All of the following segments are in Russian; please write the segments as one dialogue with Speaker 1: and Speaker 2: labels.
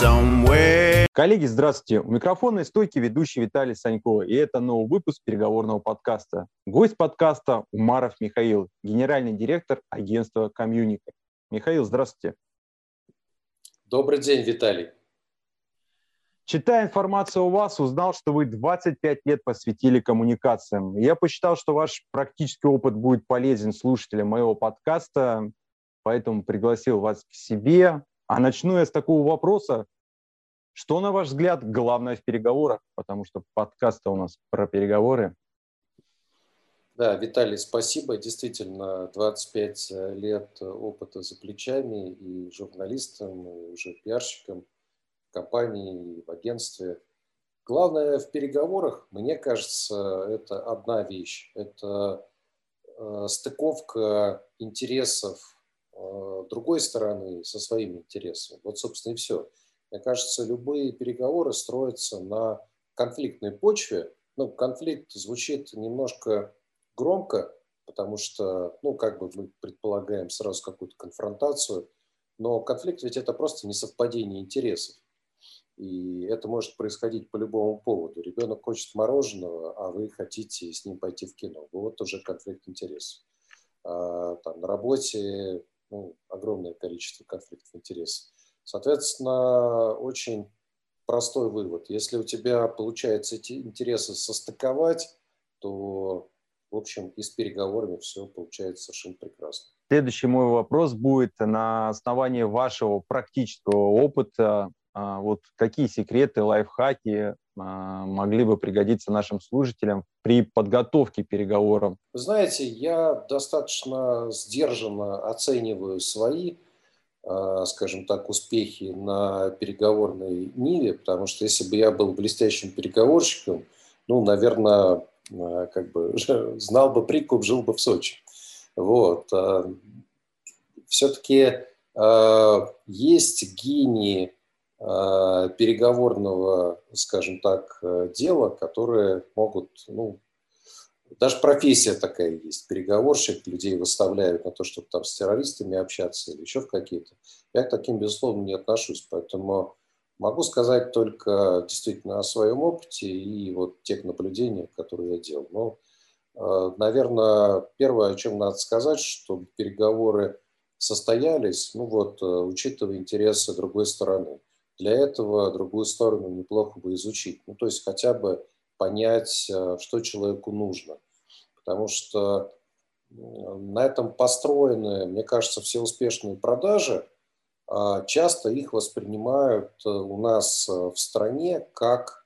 Speaker 1: somewhere. Коллеги, здравствуйте. У микрофона и стойки ведущий Виталий Санько, и это новый выпуск переговорного подкаста. Гость подкаста Умаров Михаил, генеральный директор агентства «Комьюника». Михаил, здравствуйте.
Speaker 2: Добрый день, Виталий.
Speaker 1: Читая информацию у вас, узнал, что вы 25 лет посвятили коммуникациям. Я посчитал, что ваш практический опыт будет полезен слушателям моего подкаста, поэтому пригласил вас к себе. А начну я с такого вопроса. Что, на ваш взгляд, главное в переговорах? Потому что подкаст у нас про переговоры.
Speaker 2: Да, Виталий, спасибо. Действительно, 25 лет опыта за плечами и журналистом, и уже пиарщиком компании, в агентстве. Главное в переговорах, мне кажется, это одна вещь. Это э, стыковка интересов э, другой стороны со своими интересами. Вот, собственно, и все. Мне кажется, любые переговоры строятся на конфликтной почве. Ну, конфликт звучит немножко громко, потому что, ну, как бы мы предполагаем сразу какую-то конфронтацию, но конфликт ведь это просто несовпадение интересов. И это может происходить по любому поводу. Ребенок хочет мороженого, а вы хотите с ним пойти в кино. Вот уже конфликт интересов. А, там, на работе ну, огромное количество конфликтов интересов. Соответственно, очень простой вывод. Если у тебя получается эти интересы состыковать, то, в общем, и с переговорами все получается совершенно прекрасно.
Speaker 1: Следующий мой вопрос будет на основании вашего практического опыта вот какие секреты, лайфхаки а, могли бы пригодиться нашим служителям при подготовке переговоров?
Speaker 2: знаете, я достаточно сдержанно оцениваю свои, а, скажем так, успехи на переговорной ниве, потому что если бы я был блестящим переговорщиком, ну, наверное, как бы знал бы прикуп, жил бы в Сочи. Вот. Все-таки есть гении переговорного, скажем так, э, дела, которые могут, ну, даже профессия такая есть, переговорщик, людей выставляют на то, чтобы там с террористами общаться или еще в какие-то. Я к таким, безусловно, не отношусь, поэтому могу сказать только действительно о своем опыте и вот тех наблюдениях, которые я делал. Но, э, наверное, первое, о чем надо сказать, чтобы переговоры состоялись, ну вот, учитывая интересы другой стороны – для этого другую сторону неплохо бы изучить. Ну, то есть хотя бы понять, э, что человеку нужно. Потому что на этом построены, мне кажется, все успешные продажи. А часто их воспринимают э, у нас э, в стране как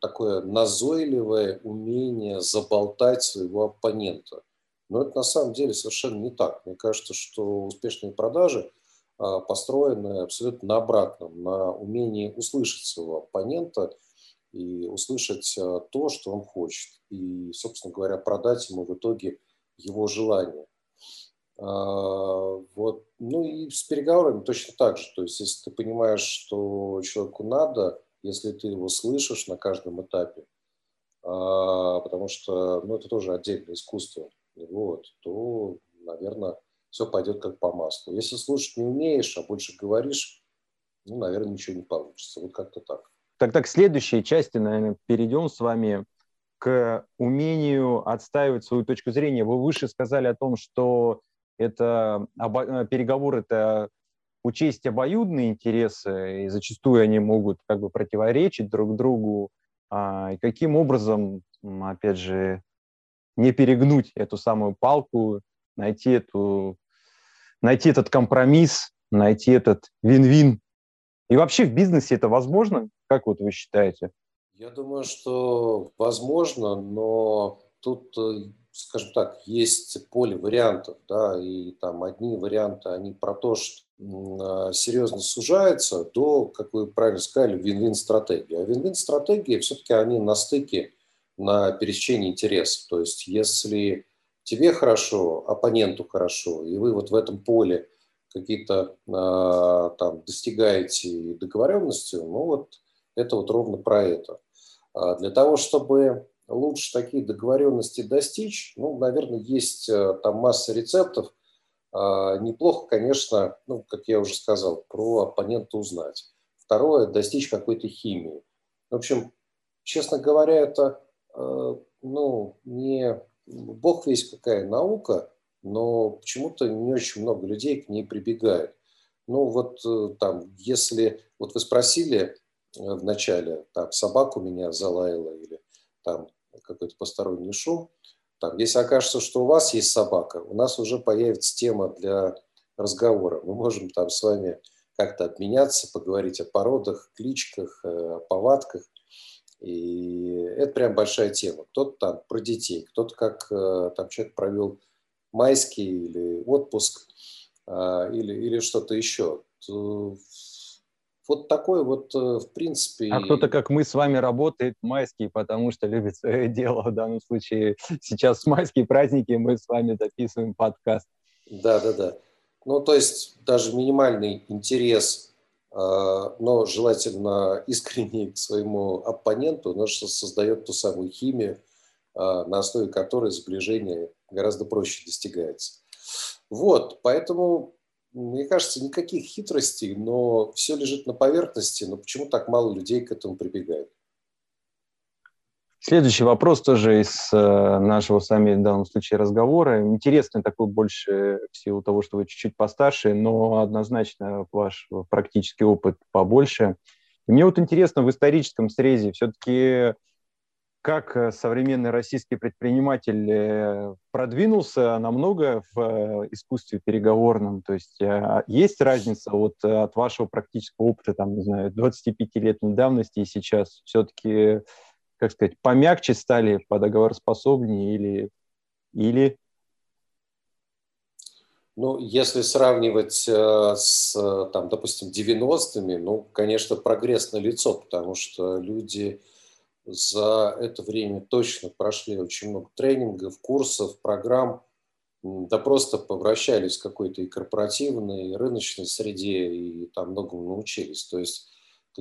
Speaker 2: такое назойливое умение заболтать своего оппонента. Но это на самом деле совершенно не так. Мне кажется, что успешные продажи построены абсолютно на обратном, на умении услышать своего оппонента и услышать а, то, что он хочет. И, собственно говоря, продать ему в итоге его желание. А, вот. Ну и с переговорами точно так же. То есть, если ты понимаешь, что человеку надо, если ты его слышишь на каждом этапе, потому что ну, это тоже отдельное искусство, вот, то, наверное, все пойдет как по маслу. Если слушать не умеешь, а больше говоришь, ну, наверное, ничего не получится. Вот как-то так.
Speaker 1: Тогда к следующей части, наверное, перейдем с вами к умению отстаивать свою точку зрения. Вы выше сказали о том, что это обо... переговор – это учесть обоюдные интересы, и зачастую они могут как бы противоречить друг другу. А, и каким образом, опять же, не перегнуть эту самую палку найти, эту, найти этот компромисс, найти этот вин-вин. И вообще в бизнесе это возможно? Как вот вы считаете?
Speaker 2: Я думаю, что возможно, но тут, э, скажем так, есть поле вариантов, да, и там одни варианты, они про то, что а, серьезно сужается до, как вы правильно сказали, вин-вин стратегии. А вин-вин стратегии все-таки они на стыке, на пересечении интересов. То есть если тебе хорошо, оппоненту хорошо, и вы вот в этом поле какие-то э, там достигаете договоренности, ну вот это вот ровно про это. А для того, чтобы лучше такие договоренности достичь, ну, наверное, есть э, там масса рецептов. Э, неплохо, конечно, ну, как я уже сказал, про оппонента узнать. Второе – достичь какой-то химии. В общем, честно говоря, это ну, не бог весь какая наука, но почему-то не очень много людей к ней прибегают. Ну вот там, если, вот вы спросили в начале, там собаку меня залаяла или там какой-то посторонний шум, там, если окажется, что у вас есть собака, у нас уже появится тема для разговора. Мы можем там с вами как-то обменяться, поговорить о породах, кличках, э, о повадках. И это прям большая тема. Кто-то там про детей, кто-то как э, там человек провел майский или отпуск, а, или, или что-то еще вот такой вот, э, в принципе...
Speaker 1: А кто-то, как мы с вами, работает майский, потому что любит свое дело. В данном случае сейчас майские праздники, мы с вами записываем подкаст.
Speaker 2: Да, да, да. Ну, то есть даже минимальный интерес, э, но желательно искренний к своему оппоненту, но что создает ту самую химию, э, на основе которой сближение гораздо проще достигается. Вот, поэтому мне кажется, никаких хитростей, но все лежит на поверхности, но почему так мало людей к этому прибегают?
Speaker 1: Следующий вопрос тоже из э, нашего с вами в данном случае разговора. Интересный такой больше в силу того, что вы чуть-чуть постарше, но однозначно ваш практический опыт побольше. И мне вот интересно в историческом срезе все-таки как э, современный российский предприниматель э, продвинулся намного в э, искусстве переговорном? То есть есть разница вот от вашего практического опыта, там, не знаю, 25-летней давности и сейчас все-таки, как сказать, помягче стали, подоговороспособнее или, или
Speaker 2: ну, если сравнивать с, там, допустим, 90-ми, ну, конечно, прогресс на лицо, потому что люди за это время точно прошли очень много тренингов, курсов, программ, да просто повращались в какой-то и корпоративной, и рыночной среде, и там многому научились. То есть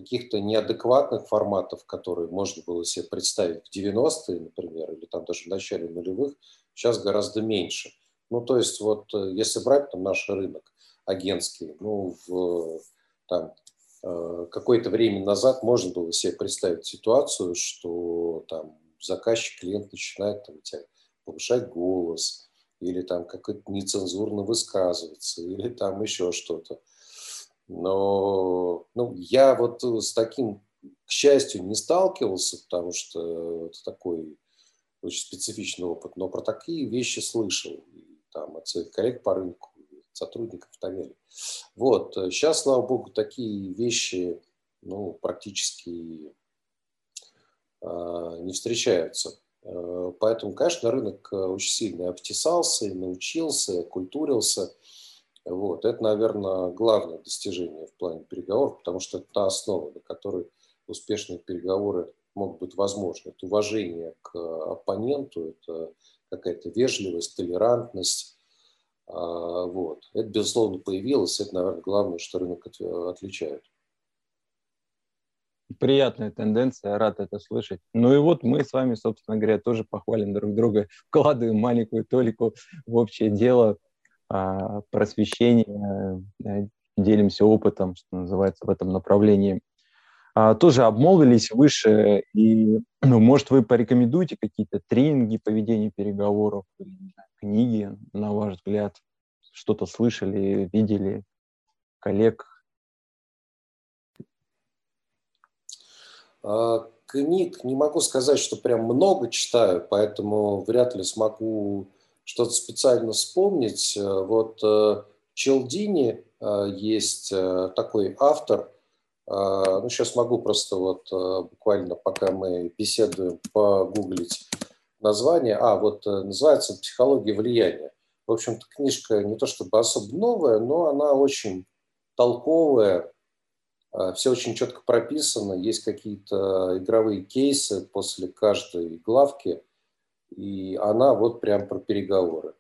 Speaker 2: каких-то неадекватных форматов, которые можно было себе представить в 90-е, например, или там даже в начале нулевых, сейчас гораздо меньше. Ну, то есть вот э, если брать там наш рынок агентский, ну, в там, Э, какое-то время назад можно было себе представить ситуацию, что там заказчик, клиент начинает там, тебя повышать голос, или там как-то нецензурно высказываться, или там еще что-то. Но ну, я вот с таким, к счастью, не сталкивался, потому что это такой очень специфичный опыт, но про такие вещи слышал и, там, от своих коллег по рынку, сотрудников Томели. Вот. Сейчас, слава богу, такие вещи ну, практически э, не встречаются. Э, поэтому, конечно, рынок очень сильно обтесался и научился, и окультурился. Вот. Это, наверное, главное достижение в плане переговоров, потому что это та основа, на которой успешные переговоры могут быть возможны. Это уважение к оппоненту, это какая-то вежливость, толерантность, а, вот. Это, безусловно, появилось. Это, наверное, главное, что рынок отличает.
Speaker 1: Приятная тенденция, рад это слышать. Ну и вот мы с вами, собственно говоря, тоже похвалим друг друга, вкладываем маленькую толику в общее дело просвещения, э, делимся опытом, что называется, в этом направлении. А, тоже обмолвились выше, и, ну, может, вы порекомендуете какие-то тренинги по ведению переговоров, книги, на ваш взгляд, что-то слышали, видели, коллег?
Speaker 2: А, книг не могу сказать, что прям много читаю, поэтому вряд ли смогу что-то специально вспомнить. Вот э, Челдини э, есть э, такой автор – ну, сейчас могу просто вот э, буквально, пока мы беседуем, погуглить название. А, вот э, называется «Психология влияния». В общем-то, книжка не то чтобы особо новая, но она очень толковая, все очень четко прописано, есть какие-то игровые кейсы после каждой главки, и она вот прям про переговоры.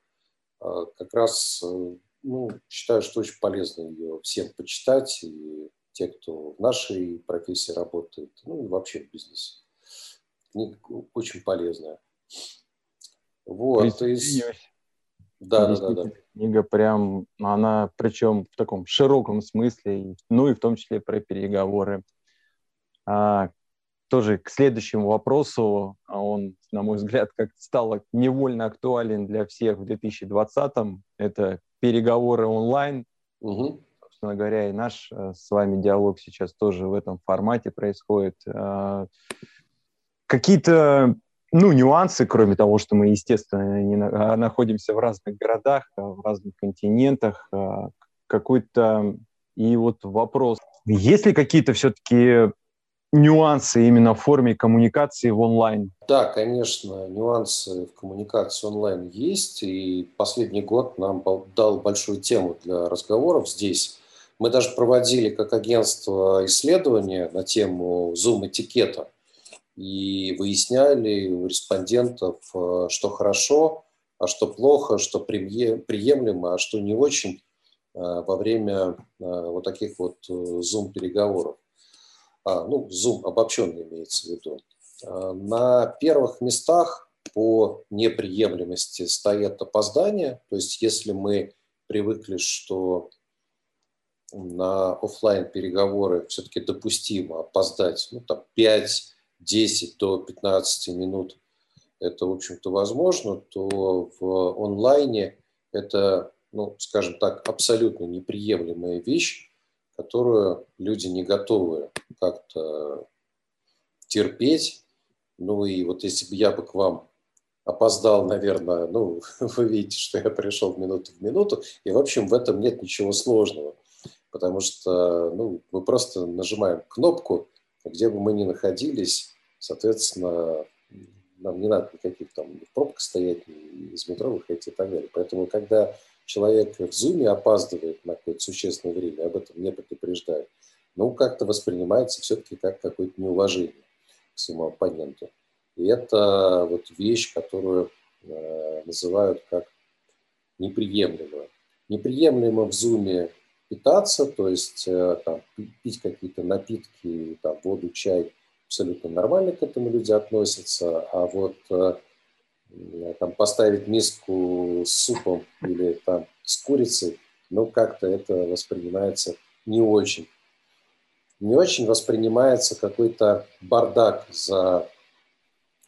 Speaker 2: А, как раз э, ну, считаю, что очень полезно ее всем почитать и те, кто в нашей профессии работает, ну и вообще в бизнесе. Книга очень полезная.
Speaker 1: Вот, из... Да, да, да, да. Книга прям, она причем в таком широком смысле, ну и в том числе про переговоры. А, тоже к следующему вопросу, а он, на мой взгляд, как стал невольно актуален для всех в 2020-м, это переговоры онлайн. Угу. Собственно говоря, и наш э, с вами диалог сейчас тоже в этом формате происходит. А, какие-то ну, нюансы, кроме того, что мы, естественно, не на, а, находимся в разных городах, в разных континентах, какой-то... И вот вопрос, есть ли какие-то все-таки нюансы именно в форме коммуникации в онлайн?
Speaker 2: Да, конечно, нюансы в коммуникации онлайн есть, и последний год нам дал большую тему для разговоров здесь. Мы даже проводили как агентство исследования на тему Zoom-этикета – и выясняли у респондентов, э, что хорошо, а что плохо, что приемлемо, а что не очень э, во время э, вот таких вот Zoom-переговоров. А, ну, Zoom обобщенно имеется в виду. На первых местах по неприемлемости стоят опоздания. То есть если мы привыкли, что на офлайн переговоры все-таки допустимо опоздать ну, там, 5 10 до 15 минут это, в общем-то, возможно, то в онлайне это, ну, скажем так, абсолютно неприемлемая вещь, которую люди не готовы как-то терпеть. Ну и вот если бы я бы к вам опоздал, наверное, ну, вы видите, что я пришел минуту в минуту, и, в общем, в этом нет ничего сложного, потому что, ну, мы просто нажимаем кнопку, где бы мы ни находились, соответственно, нам не надо никаких там в пробках стоять, из метро выходить и так далее. Поэтому, когда человек в зуме опаздывает на какое-то существенное время, об этом не предупреждает, ну, как-то воспринимается все-таки как какое-то неуважение к своему оппоненту. И это вот вещь, которую э, называют как неприемлемую. Неприемлемо в зуме питаться, то есть э, там, пить какие-то напитки, там, воду, чай, абсолютно нормально к этому люди относятся, а вот э, там поставить миску с супом или там с курицей, ну как-то это воспринимается не очень. Не очень воспринимается какой-то бардак за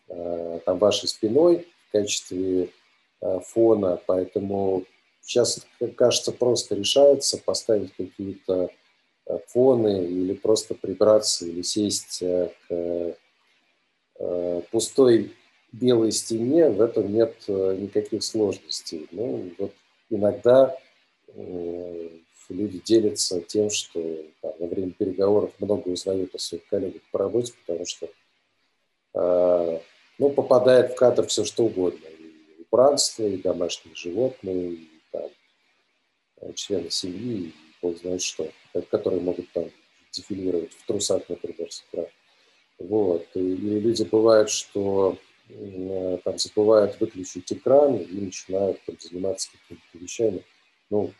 Speaker 2: э, там вашей спиной в качестве э, фона, поэтому Сейчас, кажется, просто решается поставить какие-то э, фоны или просто прибраться или сесть э, к э, пустой белой стене, в этом нет никаких сложностей. Ну, вот иногда люди делятся тем, что там, во время переговоров много узнают о своих коллегах по работе, потому что ну, попадает в кадр все что угодно. И убранство, и домашние животные, и там, э, члены семьи, бог знает что, которые могут там дефилировать в трусах, например, с утра. Вот. И, и люди бывают, что э, там забывают выключить экран и начинают там, заниматься какими-то вещами, ну,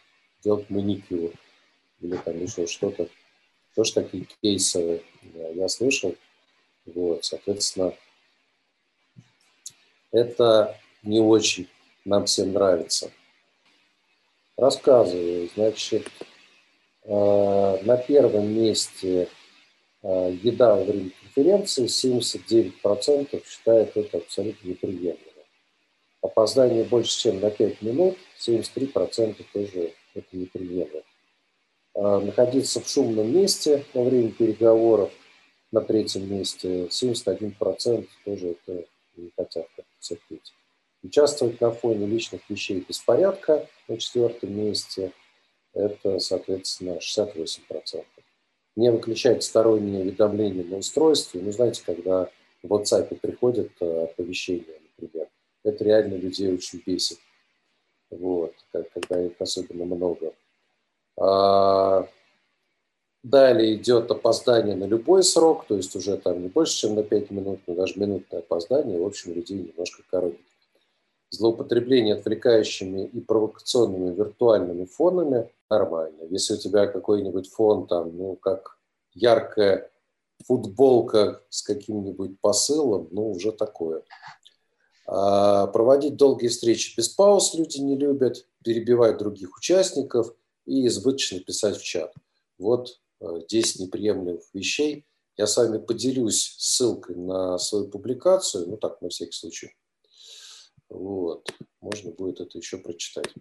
Speaker 2: делать маникюр или там еще что-то. Тоже такие кейсы я слышал. Вот, соответственно, это не очень нам всем нравится. Рассказываю. Значит, э, на первом месте э, еда во время конференции 79% считает это абсолютно неприемлемо. Опоздание больше, чем на 5 минут, 73% тоже это неприемлемо. Э, находиться в шумном месте во время переговоров на третьем месте 71% тоже это не хотят терпеть. Участвовать на фоне личных вещей беспорядка на четвертом месте – это, соответственно, 68%. Не выключать сторонние уведомления на устройстве. Ну, знаете, когда в WhatsApp приходят э, оповещения, например, это реально людей очень бесит. Вот, когда их особенно много. А, далее идет опоздание на любой срок, то есть уже там не больше, чем на 5 минут, но даже минутное опоздание, в общем, людей немножко коробит злоупотребление отвлекающими и провокационными виртуальными фонами нормально. Если у тебя какой-нибудь фон, там, ну, как яркая футболка с каким-нибудь посылом, ну, уже такое. А проводить долгие встречи без пауз люди не любят, перебивать других участников и избыточно писать в чат. Вот 10 неприемлемых вещей. Я с вами поделюсь ссылкой на свою публикацию, ну так, на всякий случай. Вот. Можно будет это еще прочитать.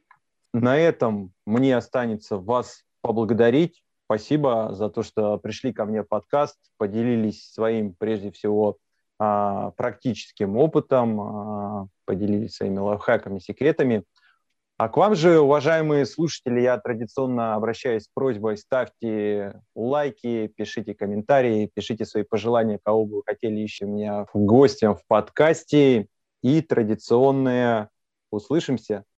Speaker 1: На этом мне останется вас поблагодарить. Спасибо за то, что пришли ко мне в подкаст, поделились своим, прежде всего, а, практическим опытом, а, поделились своими лайфхаками, секретами. А к вам же, уважаемые слушатели, я традиционно обращаюсь с просьбой, ставьте лайки, пишите комментарии, пишите свои пожелания, кого бы вы хотели еще меня гостем в подкасте. И традиционное услышимся.